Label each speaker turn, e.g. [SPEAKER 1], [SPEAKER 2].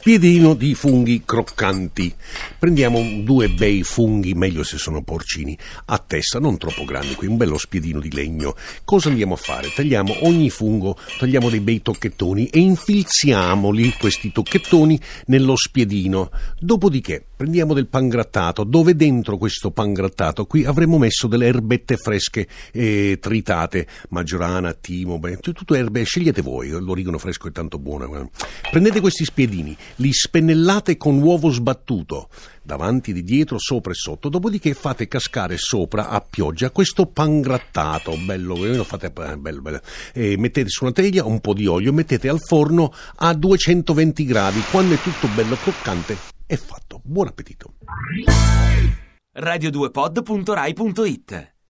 [SPEAKER 1] Spiedino di funghi croccanti. Prendiamo due bei funghi, meglio se sono porcini, a testa, non troppo grandi, qui un bello spiedino di legno. Cosa andiamo a fare? Tagliamo ogni fungo, tagliamo dei bei tocchettoni e infilziamoli, questi tocchettoni, nello spiedino. Dopodiché prendiamo del pangrattato, dove dentro questo pangrattato qui avremo messo delle erbette fresche eh, tritate, maggiorana, timo, beh, tutto erbe, scegliete voi, l'origano fresco è tanto buono. Prendete questi spiedini, li spennellate con uovo sbattuto, davanti, di dietro, sopra e sotto, dopodiché fate cascare sopra a pioggia questo pangrattato, bello, lo fate bello, bello. E mettete su una teglia un po' di olio, mettete al forno a 220 gradi, quando è tutto bello croccante è fatto. Buon appetito.
[SPEAKER 2] radio2pod.rai.it